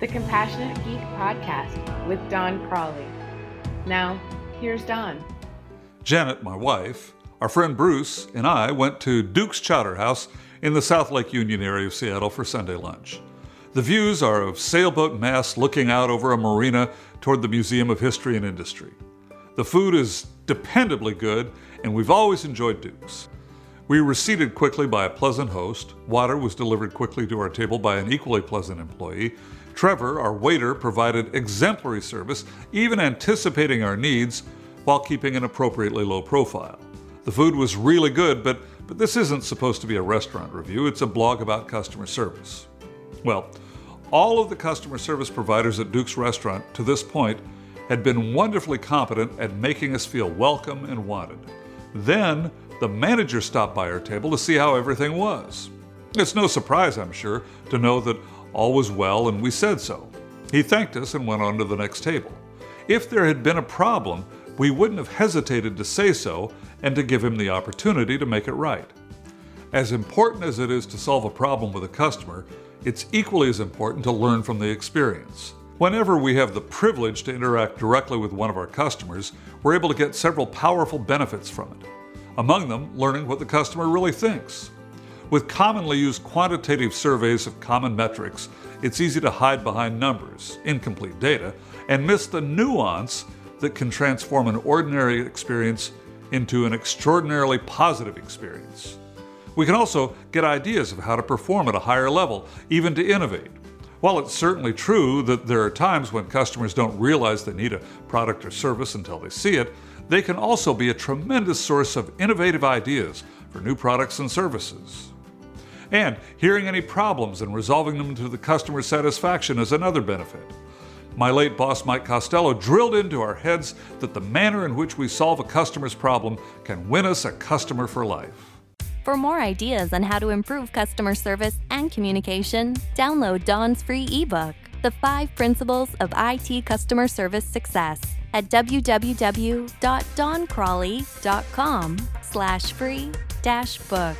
the Compassionate Geek podcast with Don Crawley. Now, here's Don. Janet, my wife, our friend Bruce, and I went to Duke's Chowder House in the South Lake Union area of Seattle for Sunday lunch. The views are of sailboat masts looking out over a marina toward the Museum of History and Industry. The food is dependably good, and we've always enjoyed Duke's. We were seated quickly by a pleasant host. Water was delivered quickly to our table by an equally pleasant employee. Trevor, our waiter, provided exemplary service, even anticipating our needs while keeping an appropriately low profile. The food was really good, but, but this isn't supposed to be a restaurant review, it's a blog about customer service. Well, all of the customer service providers at Duke's restaurant to this point had been wonderfully competent at making us feel welcome and wanted. Then, the manager stopped by our table to see how everything was. It's no surprise, I'm sure, to know that all was well and we said so. He thanked us and went on to the next table. If there had been a problem, we wouldn't have hesitated to say so and to give him the opportunity to make it right. As important as it is to solve a problem with a customer, it's equally as important to learn from the experience. Whenever we have the privilege to interact directly with one of our customers, we're able to get several powerful benefits from it. Among them, learning what the customer really thinks. With commonly used quantitative surveys of common metrics, it's easy to hide behind numbers, incomplete data, and miss the nuance that can transform an ordinary experience into an extraordinarily positive experience. We can also get ideas of how to perform at a higher level, even to innovate. While it's certainly true that there are times when customers don't realize they need a product or service until they see it, they can also be a tremendous source of innovative ideas for new products and services. And hearing any problems and resolving them to the customer's satisfaction is another benefit. My late boss, Mike Costello, drilled into our heads that the manner in which we solve a customer's problem can win us a customer for life. For more ideas on how to improve customer service and communication, download Don's free ebook, The Five Principles of IT Customer Service Success at www.doncrawley.com slash free dash book.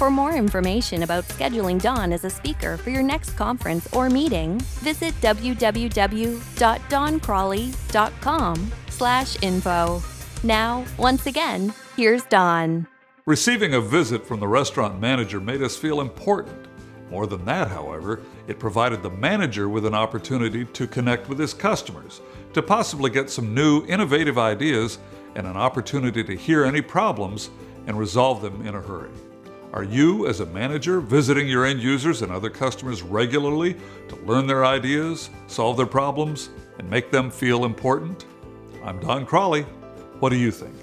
For more information about scheduling Don as a speaker for your next conference or meeting, visit www.doncrawley.com slash info. Now, once again, here's Don. Receiving a visit from the restaurant manager made us feel important. More than that, however, it provided the manager with an opportunity to connect with his customers, to possibly get some new, innovative ideas, and an opportunity to hear any problems and resolve them in a hurry. Are you, as a manager, visiting your end users and other customers regularly to learn their ideas, solve their problems, and make them feel important? I'm Don Crawley. What do you think?